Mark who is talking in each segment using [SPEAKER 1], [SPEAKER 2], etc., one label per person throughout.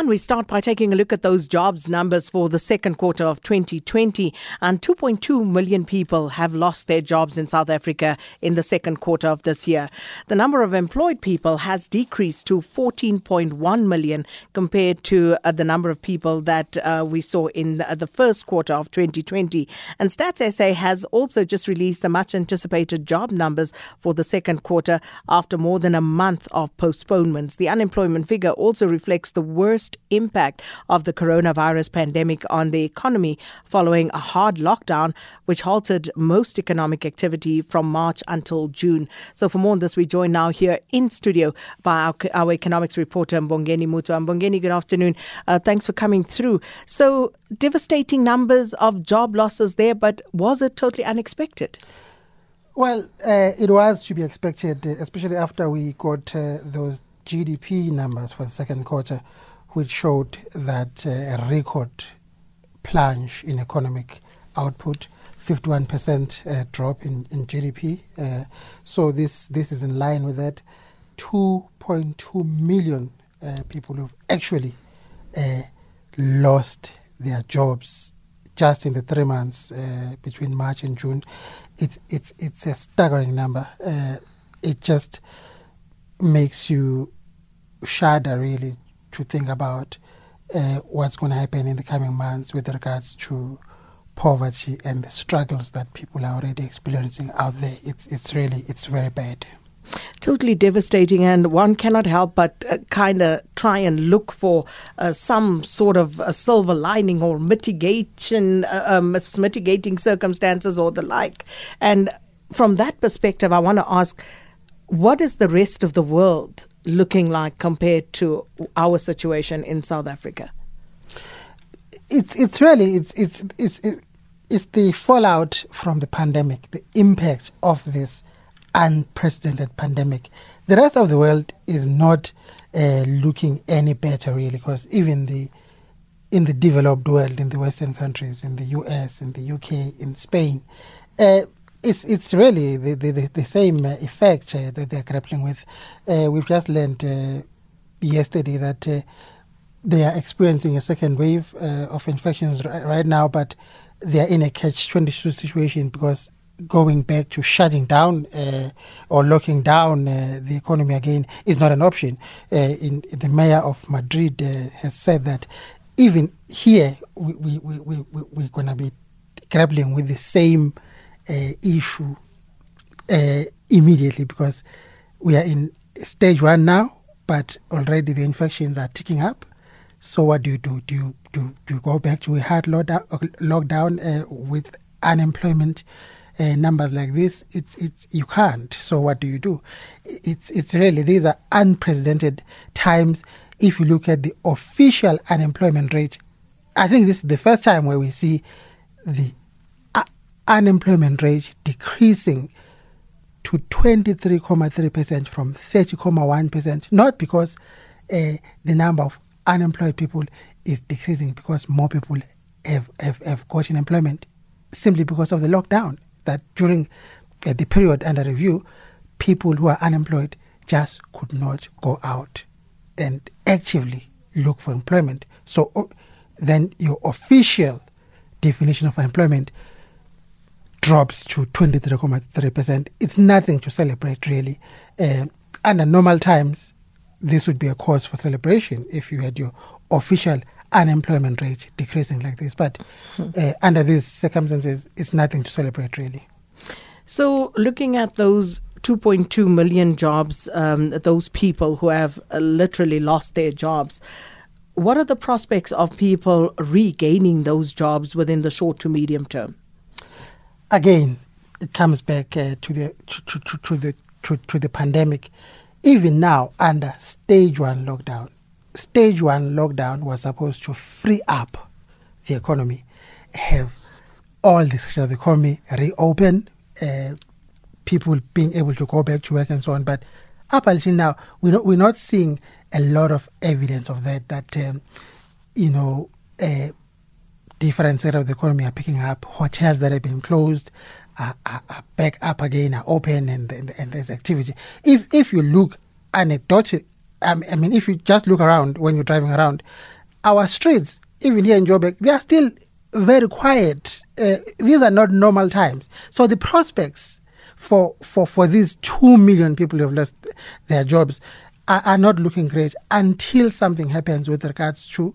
[SPEAKER 1] And we start by taking a look at those jobs numbers for the second quarter of 2020. And 2.2 million people have lost their jobs in South Africa in the second quarter of this year. The number of employed people has decreased to 14.1 million compared to uh, the number of people that uh, we saw in the, the first quarter of 2020. And Stats SA has also just released the much anticipated job numbers for the second quarter after more than a month of postponements. The unemployment figure also reflects the worst impact of the coronavirus pandemic on the economy following a hard lockdown, which halted most economic activity from March until June. So, for more on this, we join now here in studio by our, our economics reporter, Mbongeni Mutwa. Mbongeni, good afternoon. Uh, thanks for coming through. So, devastating numbers of job losses there, but was it totally unexpected?
[SPEAKER 2] Well, uh, it was to be expected, especially after we got uh, those GDP numbers for the second quarter which showed that uh, a record plunge in economic output, 51% uh, drop in, in GDP. Uh, so this this is in line with that. 2.2 million uh, people who've actually uh, lost their jobs just in the three months uh, between March and June. It, it's it's a staggering number. it just makes you shudder really to think about uh, what's going to happen in the coming months with regards to poverty and the struggles that people are already experiencing out there. It's it's really it's very bad.
[SPEAKER 1] Totally devastating, and one cannot help but uh, kind of try and look for uh, some sort of silver lining or mitigation, uh, um, mitigating circumstances or the like. And from that perspective, I want to ask what is the rest of the world looking like compared to our situation in South Africa?
[SPEAKER 2] It's it's really it's it's it's it's the fallout from the pandemic, the impact of this unprecedented pandemic. The rest of the world is not uh, looking any better, really, because even the in the developed world, in the Western countries, in the US, in the UK, in Spain, uh, it's it's really the the, the same uh, effect uh, that they're grappling with. Uh, we've just learned uh, yesterday that uh, they are experiencing a second wave uh, of infections r- right now, but they are in a catch twenty two situation because going back to shutting down or locking down the economy again is not an option. in the mayor of Madrid has said that even here we we we, we we're going to be grappling with the same uh, issue uh, immediately because we are in stage one now, but already the infections are ticking up. So what do you do? Do you do, do you go back to a hard lockdown, lockdown uh, with unemployment uh, numbers like this? It's it's you can't. So what do you do? It's it's really these are unprecedented times. If you look at the official unemployment rate, I think this is the first time where we see the unemployment rate decreasing to 23.3% from 30.1%, not because uh, the number of unemployed people is decreasing because more people have, have, have employment, simply because of the lockdown. That during uh, the period under review, people who are unemployed just could not go out and actively look for employment. So uh, then your official definition of employment drops to 23.3%. It's nothing to celebrate, really. Uh, under normal times, this would be a cause for celebration if you had your official unemployment rate decreasing like this. But uh, under these circumstances, it's nothing to celebrate, really.
[SPEAKER 1] So, looking at those 2.2 million jobs, um, those people who have uh, literally lost their jobs, what are the prospects of people regaining those jobs within the short to medium term?
[SPEAKER 2] Again, it comes back uh, to the to, to, to the to, to the pandemic. Even now, under stage one lockdown, stage one lockdown was supposed to free up the economy, have all the sectors of the economy reopen, uh, people being able to go back to work and so on. But up until now, we're not, we're not seeing a lot of evidence of that. That um, you know, uh, different sectors of the economy are picking up. Hotels that have been closed are, are, are back up again, are open, and, and, and there's activity. If if you look anecdotally, I mean, if you just look around when you're driving around, our streets, even here in Joburg, they are still very quiet. Uh, these are not normal times. So the prospects for, for, for these 2 million people who have lost their jobs are, are not looking great until something happens with regards to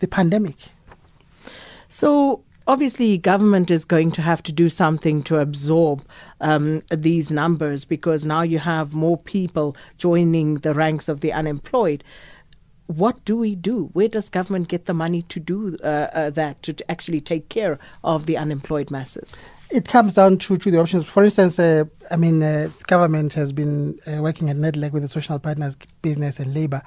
[SPEAKER 2] the pandemic.
[SPEAKER 1] So, obviously government is going to have to do something to absorb um, these numbers because now you have more people joining the ranks of the unemployed what do we do? Where does government get the money to do uh, uh, that, to actually take care of the unemployed masses?
[SPEAKER 2] It comes down to, to the options. For instance, uh, I mean, uh, government has been uh, working at NEDLAC with the social partners, business and labor,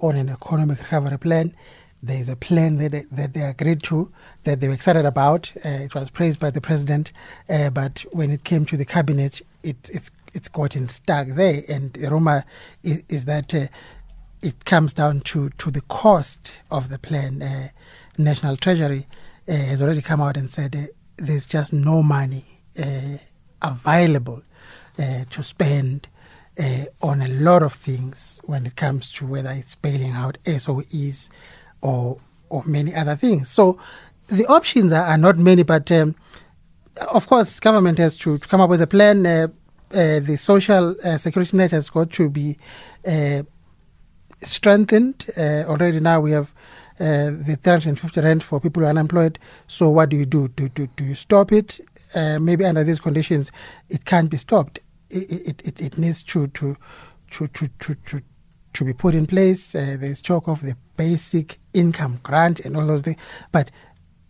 [SPEAKER 2] on an economic recovery plan. There is a plan that they, that they agreed to, that they were excited about. Uh, it was praised by the president, but when it came to the cabinet, it, it's it's gotten stuck there. And Roma is, is that it comes down to, to the cost of the plan. Uh, National Treasury uh, has already come out and said uh, there's just no money uh, available uh, to spend uh, on a lot of things when it comes to whether it's bailing out SOEs or or many other things. So the options are, are not many, but um, of course, government has to, to, come up with a plan. the social security net has got to be strengthened. Uh, already now we have uh, the 350 rand for people who are unemployed. So what do you do? Do, do, do you stop it? Uh, maybe under these conditions, it can't be stopped. It, it, it, needs to, to, to, to, to, to, to be put in place. Uh, there's talk of the basic income grant and all those things. But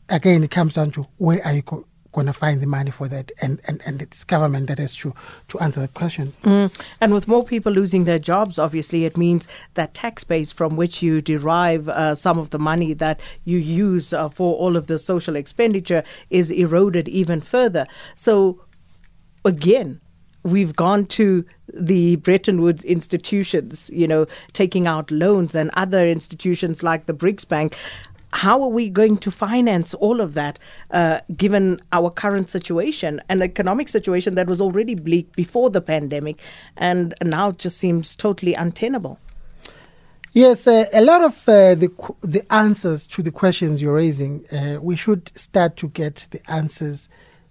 [SPEAKER 2] again, it comes down to where are you go- going to find the money for that? And, and, and it's government that has to, to answer that question.
[SPEAKER 1] Mm. And with more people losing their jobs, obviously, it means that tax base from which you derive uh, some of the money that you use uh, for all of the social expenditure is eroded even further. So, again, we've gone to the Bretton Woods institutions, you know, taking out loans and other institutions like the BRICS Bank how are we going to finance all of that uh, given our current situation, an economic situation that was already bleak before the pandemic and now just seems totally untenable?
[SPEAKER 2] Yes, uh, a lot of uh, the the answers to the questions you're raising, uh, we should start to get the answers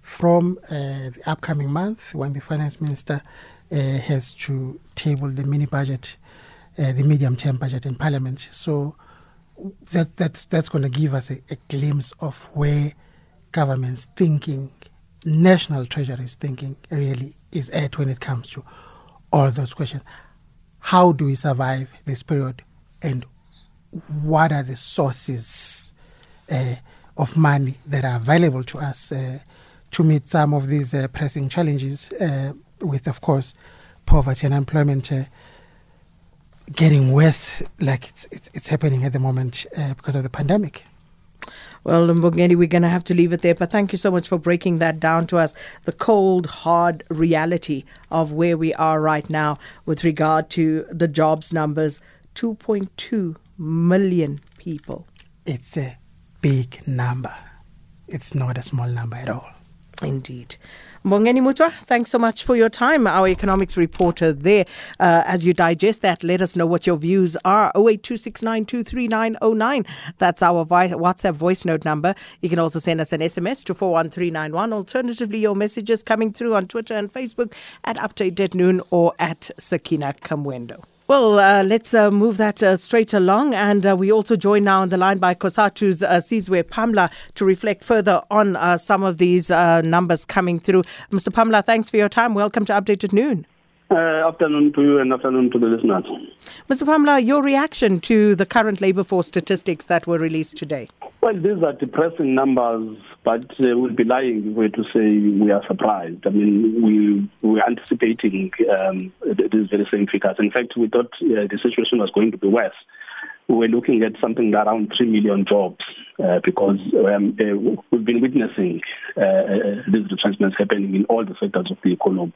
[SPEAKER 2] from uh, the upcoming month when the finance minister uh, has to table the mini budget, the medium term budget in parliament. So that that's that's going to give us a, a, glimpse of where government's thinking, national treasury's thinking, really is at when it comes to all those questions. How do we survive this period, and what are the sources uh, of money that are available to us uh, to meet some of these uh, pressing challenges? Uh, with, of course, poverty and unemployment uh, getting worse, like it's it's, it's happening at the moment uh, because of the pandemic.
[SPEAKER 1] Well, Mbongeni, we're going to have to leave it there. But thank you so much for breaking that down to us. The cold, hard reality of where we are right now with regard to the jobs numbers 2.2 million people.
[SPEAKER 2] It's a big number. It's not a small number at all.
[SPEAKER 1] Indeed. Mbongeni Mutwa, thanks so much for your time, our economics reporter there. Uh, as you digest that, let us know what your views are. 0826923909. That's our WhatsApp voice note number. You can also send us an SMS to 41391. Alternatively, your messages coming through on Twitter and Facebook at Update at Noon or at Sakina Kamwendo. Well, uh, let's uh, move that uh, straight along. And uh, we also join now on the line by COSATU's uh, Sizwe Pamla to reflect further on uh, some of these uh, numbers coming through. Mr. Pamla, thanks for your time. Welcome to Update at Noon.
[SPEAKER 3] Uh, afternoon to you and afternoon to the listeners.
[SPEAKER 1] Mr. Pamla, your reaction to the current labor force statistics that were released today?
[SPEAKER 3] Well, these are depressing numbers, but uh, we'll be lying if we were to say we are surprised. I mean, we were anticipating um, these very same figures. In fact, we thought uh, the situation was going to be worse. We were looking at something around 3 million jobs uh, because um, uh, we've been witnessing uh, uh these retrenchments happening in all the sectors of the economy.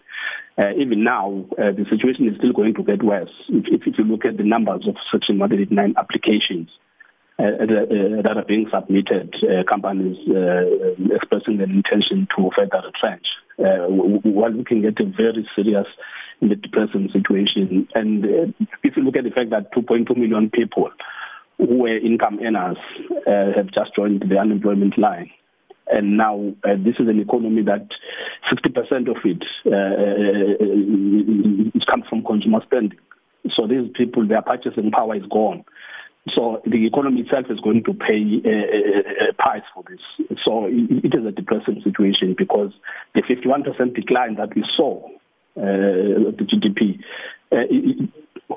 [SPEAKER 3] Uh, even now, uh, the situation is still going to get worse. If, if, if you look at the numbers of Section 189 applications that are being submitted, companies expressing their intention to further retrench, we're looking at a very serious in the depressing situation. And uh, if you look at the fact that 2.2 million people who were income earners uh, have just joined the unemployment line. And now uh, this is an economy that 60% of it uh, comes from consumer spending. So these people, their purchasing power is gone. So the economy itself is going to pay a, price for this. So it, it is a depressing situation because the 51% decline that we saw uh, the GDP, uh,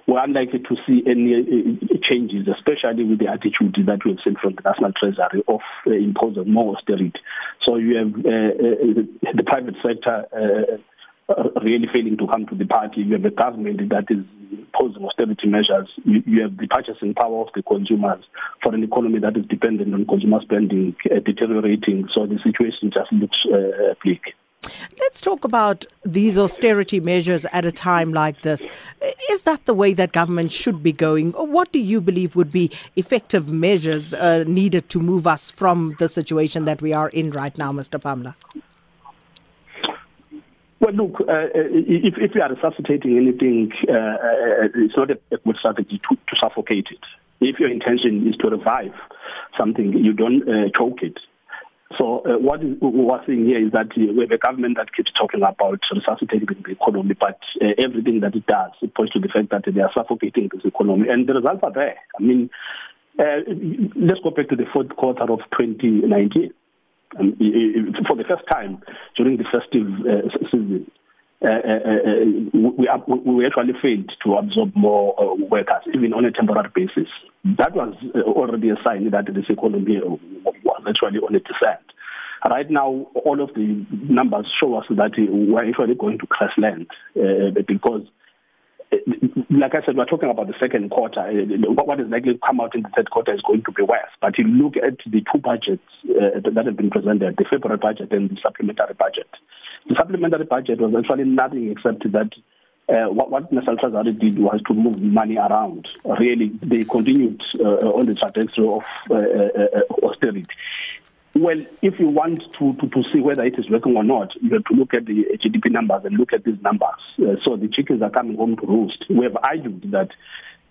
[SPEAKER 3] we're unlikely to see any uh, changes, especially with the attitude that we've seen from the National Treasury of uh, imposing more austerity. So you have uh, uh, the private sector really failing to come to the party. You have a government that is imposing austerity measures. You, you have the purchasing power of the consumers for an economy that is dependent on consumer spending deteriorating. So the situation just looks bleak.
[SPEAKER 1] Let's talk about these austerity measures at a time like this. Is that the way that government should be going? What do you believe would be effective measures uh, needed to move us from the situation that we are in right now, Mr. Pamla?
[SPEAKER 3] Well, look, uh, uh if, if we are resuscitating anything, uh, uh, it's not a, a good strategy to, to suffocate it. If your intention is to revive something, you don't uh, choke it. So uh, what is, we're seeing here is that uh, we have a government that keeps talking about resuscitating the economy, but uh, everything that it does it points to the fact that they are suffocating this economy, and the results are there. I mean, uh, let's go back to the fourth quarter of 2019. Um, for the first time during the festive uh, season, uh, uh, uh, we, we actually failed to absorb more workers, even on a temporary basis. That was already a sign that this economy was actually on a descent. Right now, all of the numbers show us that we're actually going to crash land because like I said, we're talking about the second quarter. What is likely to come out in the third quarter is going to be worse. But you look at the two budgets uh, that have been presented, the February budget and the supplementary budget. The supplementary budget was actually nothing except that uh, what, what Treasury did was to move money around. Really, they continued uh, on the trajectory of uh, uh, uh, austerity. Well, if you want to, to, to see whether it is working or not, you have to look at the GDP numbers and look at these numbers. Uh, so the chickens are coming home to roost. We have argued that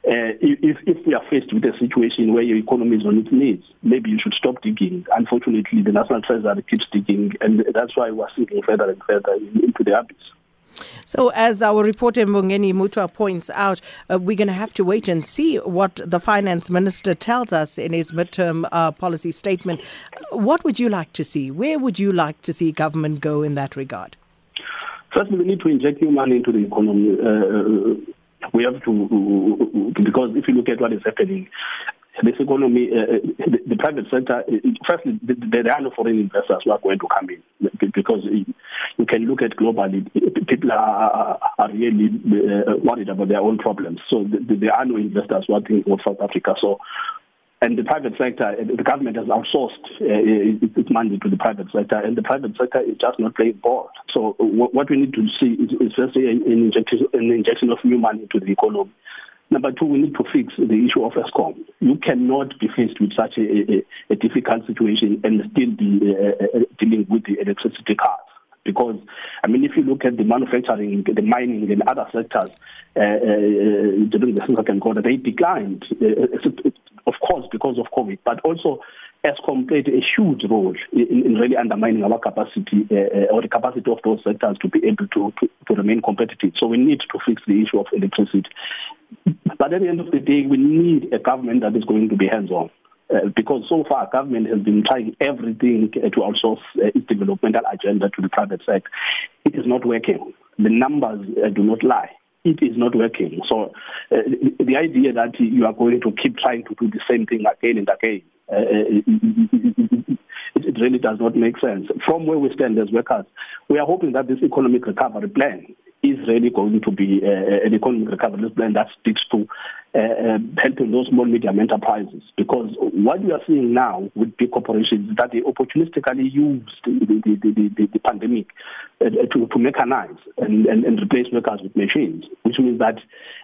[SPEAKER 3] uh, if, if we are faced with a situation where your economy is on its knees, maybe you should stop digging. Unfortunately, the National Treasury keeps digging, and that's why we're sinking further and further into the abyss.
[SPEAKER 1] So, as our reporter Mbongeni Mutwa points out, uh, we're going to have to wait and see what the finance minister tells us in his midterm uh, policy statement. What would you like to see? Where would you like to see government go in that regard?
[SPEAKER 3] Firstly, we need to inject new money into the economy. Uh, we have to, because if you look at what is happening, this economy, uh, uh, the, the private sector, uh, firstly, there are no foreign investors who are going to come in because you can look at globally, people are, are really uh, worried about their own problems. So there are no investors working in South Africa. So and the private sector, the government has outsourced uh, its money to the private sector, and the private sector is just not playing ball. So what we need to see is, firstly an injection, an injection of new money into the economy. Number two, we need to fix the issue of Eskom. You cannot be faced with such a, a, a difficult situation and still be uh, uh, dealing with the electricity cards. Because, I mean, if you look at the manufacturing, the mining, and other sectors uh, uh, during the second quarter, they declined, uh, of course, because of COVID, but also Eskom played a huge role in, in really undermining our capacity uh, or the capacity of those sectors to be able to, to, to remain competitive. So we need to fix the issue of electricity. But at the end of the day, we need a government that is going to be hands-on. Uh, because so far government has been trying everything uh, to outsource uh, its developmental agenda to the private sector. It is not working. The numbers uh, do not lie. It is not working. So uh, the idea that you are going to keep trying to do the same thing again and again, uh, it, it really does not make sense. From where we stand as workers, we are hoping that this economic recovery plan is really going to be uh, an economic recovery plan that speaks to uh, uh, helping those small medium enterprises because what we are seeing now with big corporations is that they opportunistically used the, the, the, the, the pandemic uh, to, to mechanize and, and, and replace workers with machines, which means that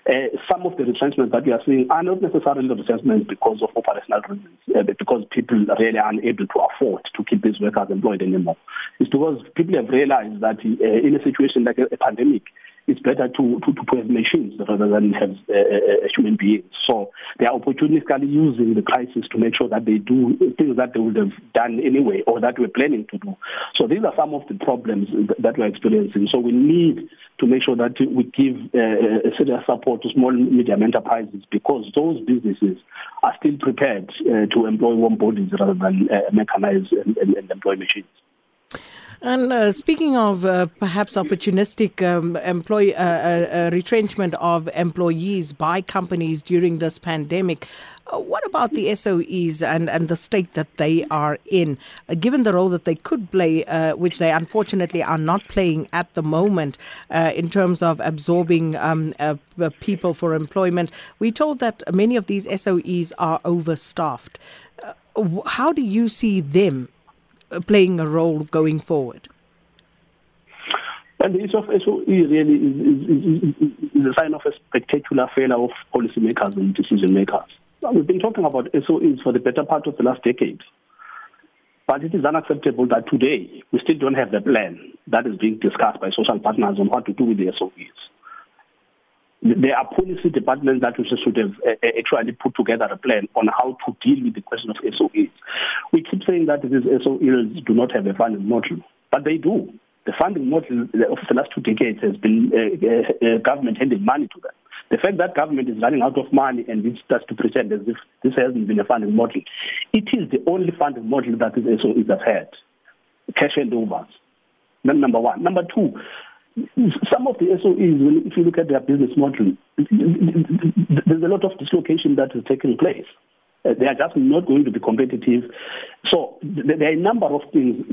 [SPEAKER 3] uh, some of the retrenchments that we are seeing are not necessarily retrenchments because of operational reasons, uh, because people really are unable to afford to keep these workers employed anymore. It's because people have realized that uh, in a situation like a, a pandemic, it's better to, to, to have machines rather than have uh, uh, human beings. So they are opportunistically using the crisis to make sure that they do things that they would have done anyway or that we're planning to do. So these are some of the problems that we're experiencing. So we need to make sure that we give uh, serious support to small and medium enterprises because those businesses are still prepared uh, to employ warm bodies rather than uh, mechanize and, and, and employ machines.
[SPEAKER 1] And uh, speaking of uh, perhaps opportunistic um, employee uh, uh, uh retrenchment of employees by companies during this pandemic, uh, what about the SOEs and, and the state that they are in? given the role that they could play, which they unfortunately are not playing at the moment in terms of absorbing um, people for employment, we told that many of these SOEs are overstaffed. how do you see them playing a role going forward?
[SPEAKER 3] And the issue of SOE really is, is, is, is, a sign of a spectacular failure of policymakers and decision makers. We've been talking about SOEs for the better part of the last decade. But it is unacceptable that today we still don't have the plan that is being discussed by social partners on what to do with the SOEs. There are policy departments that should have uh, uh, actually put together a plan on how to deal with the question of SOEs. We keep saying that these SOEs do not have a funding model, but they do. The funding model of the last two decades has been uh, uh, uh, government handing money to them. The fact that government is running out of money and it starts to pretend as if this hasn't been a funding model, it is the only funding model that these SOEs have had. Cash handovers. Number one. Number two, some of the SOEs, if you look at their business model, there's a lot of dislocation that is taking place. Uh, they are just not going to be competitive. So there are a number of things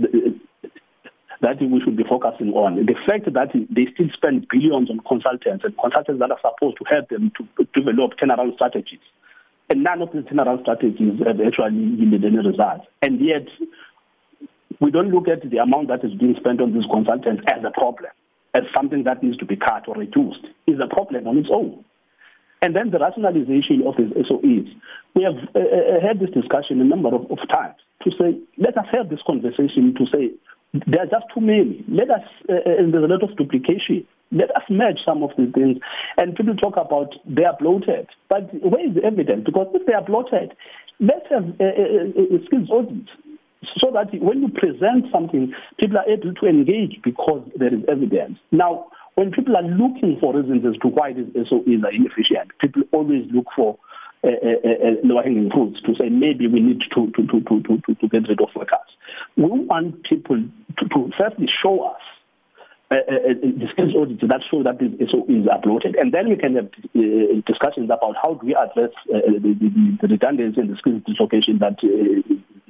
[SPEAKER 3] that we should be focusing on. The fact that they still spend billions on consultants and consultants that are supposed to help them to develop turnaround strategies. And none of these turnaround strategies have actually yielded any results. And yet, we don't look at the amount that is being spent on these consultants as a problem as something that needs to be cut or reduced is a problem on its own. And then the rationalization of these SOEs. We have uh, uh, had this discussion a number of, of, times to say, let us have this conversation to say, there are just too many. Let us, uh, uh, and there's a lot of duplication. Let us merge some of these things. And people talk about they are bloated. But where is the evidence? Because if they are bloated, let's have uh, uh, skills so that when you present something, people are able to engage because there is evidence. Now, when people are looking for reasons as to why these SOEs are inefficient, people always look for uh, uh, uh, lower hanging fruits to say maybe we need to, to, to, to, to, to get rid of workers. We want people to, to firstly show us uh, uh, the skills audits that show that this SOEs are bloated. And then we can have uh, discussions about how do we address uh, the, the, the redundancy and the skills dislocation that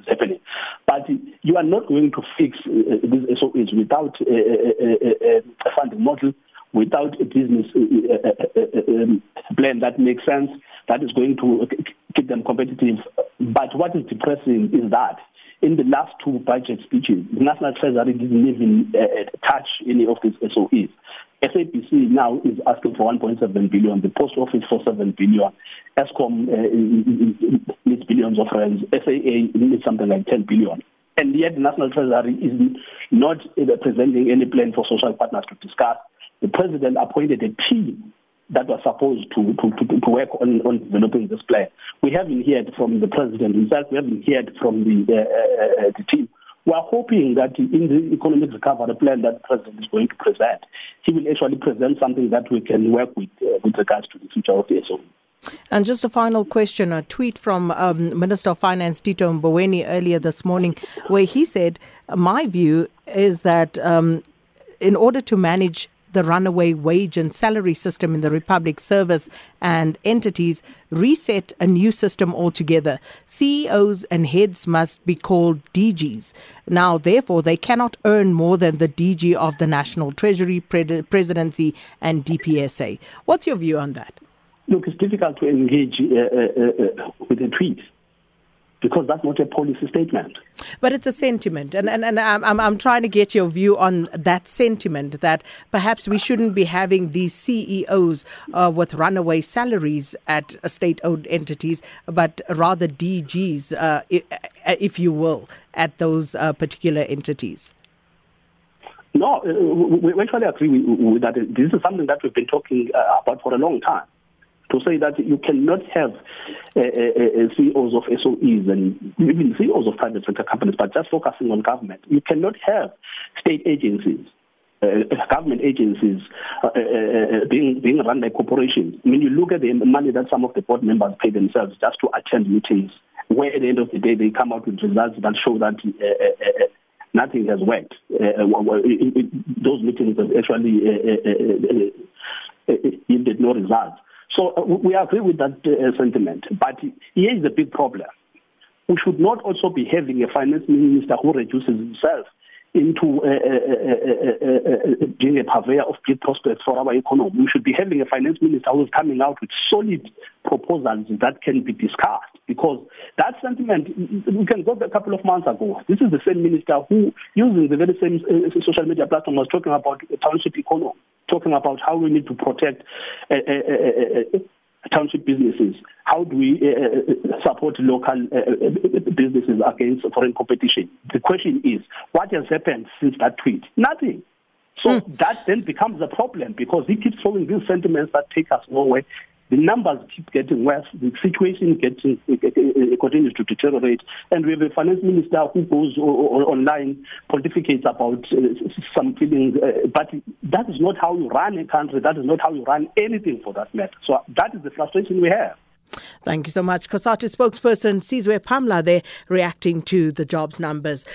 [SPEAKER 3] happening. But you are not going to fix uh, these SOEs without a, a, a funding model, without a business uh, uh, um, plan that makes sense, that is going to keep them competitive. But what is depressing is that in the last two budget speeches, the National Treasury didn't even uh, touch any of these SOEs. SABC now is asking for 1.7 billion, the post office for 7 billion, Eskom uh, needs billions of rands, SAA needs something like 10 billion. And yet the National Treasury is not presenting any plan for social partners to discuss. The president appointed a team that was supposed to, to, to, to work on, on developing this plan. We haven't heard from the president himself, we haven't heard from the, uh, uh, uh the team. We are hoping that in the economic recovery plan that the president is going to present, he will actually present something that we can work with uh, with regards to the future of the SOE.
[SPEAKER 1] And just a final question a tweet from um, Minister of Finance Tito Mboweni earlier this morning, where he said, My view is that um, in order to manage the runaway wage and salary system in the Republic service and entities, reset a new system altogether. CEOs and heads must be called DGs. Now, therefore, they cannot earn more than the DG of the National Treasury, Presidency, and DPSA. What's your view on that?
[SPEAKER 3] Look, it's difficult to engage uh, uh, uh, with a tweet because that's not a policy statement.
[SPEAKER 1] But it's a sentiment, and and, and I'm I'm trying to get your view on that sentiment that perhaps we shouldn't be having these CEOs uh, with runaway salaries at state-owned entities, but rather DGs, uh, if you will, at those uh, particular entities.
[SPEAKER 3] No, we actually agree with that. This is something that we've been talking about for a long time to say that you cannot have uh, uh, CEOs of SOEs and even CEOs of private sector companies, but just focusing on government. You cannot have state agencies. Uh, government agencies uh, uh, uh, being being run by corporations. I mean, you look at the money that some of the board members pay themselves just to attend meetings, where at the end of the day they come out with results that show that nothing has worked. Those meetings have actually yielded no results. So uh, we agree with that uh, sentiment. But here is the big problem. We should not also be having a finance minister who reduces himself into uh, uh, uh, being a purveyor of great prospects for our economy. We should be having a finance minister who is coming out with solid proposals that can be discussed. Because that sentiment, we can go a couple of months ago. This is the same minister who, using the very same social media platform, was talking about township economy, talking about how we need to protect township businesses? How do we uh, support local uh, businesses against foreign competition? The question is, what has happened since that tweet? Nothing. So mm. that then becomes a problem because he keeps throwing these sentiments that take us nowhere the numbers keep getting worse, the situation getting, continues to deteriorate, and we have a finance minister who goes online, pontificates about uh, some feelings, uh, but that is not how you run a country, that is not how you run anything for that matter. So that is the frustration we have.
[SPEAKER 1] Thank you so much. COSATU spokesperson Sizwe Pamla there reacting to the jobs numbers.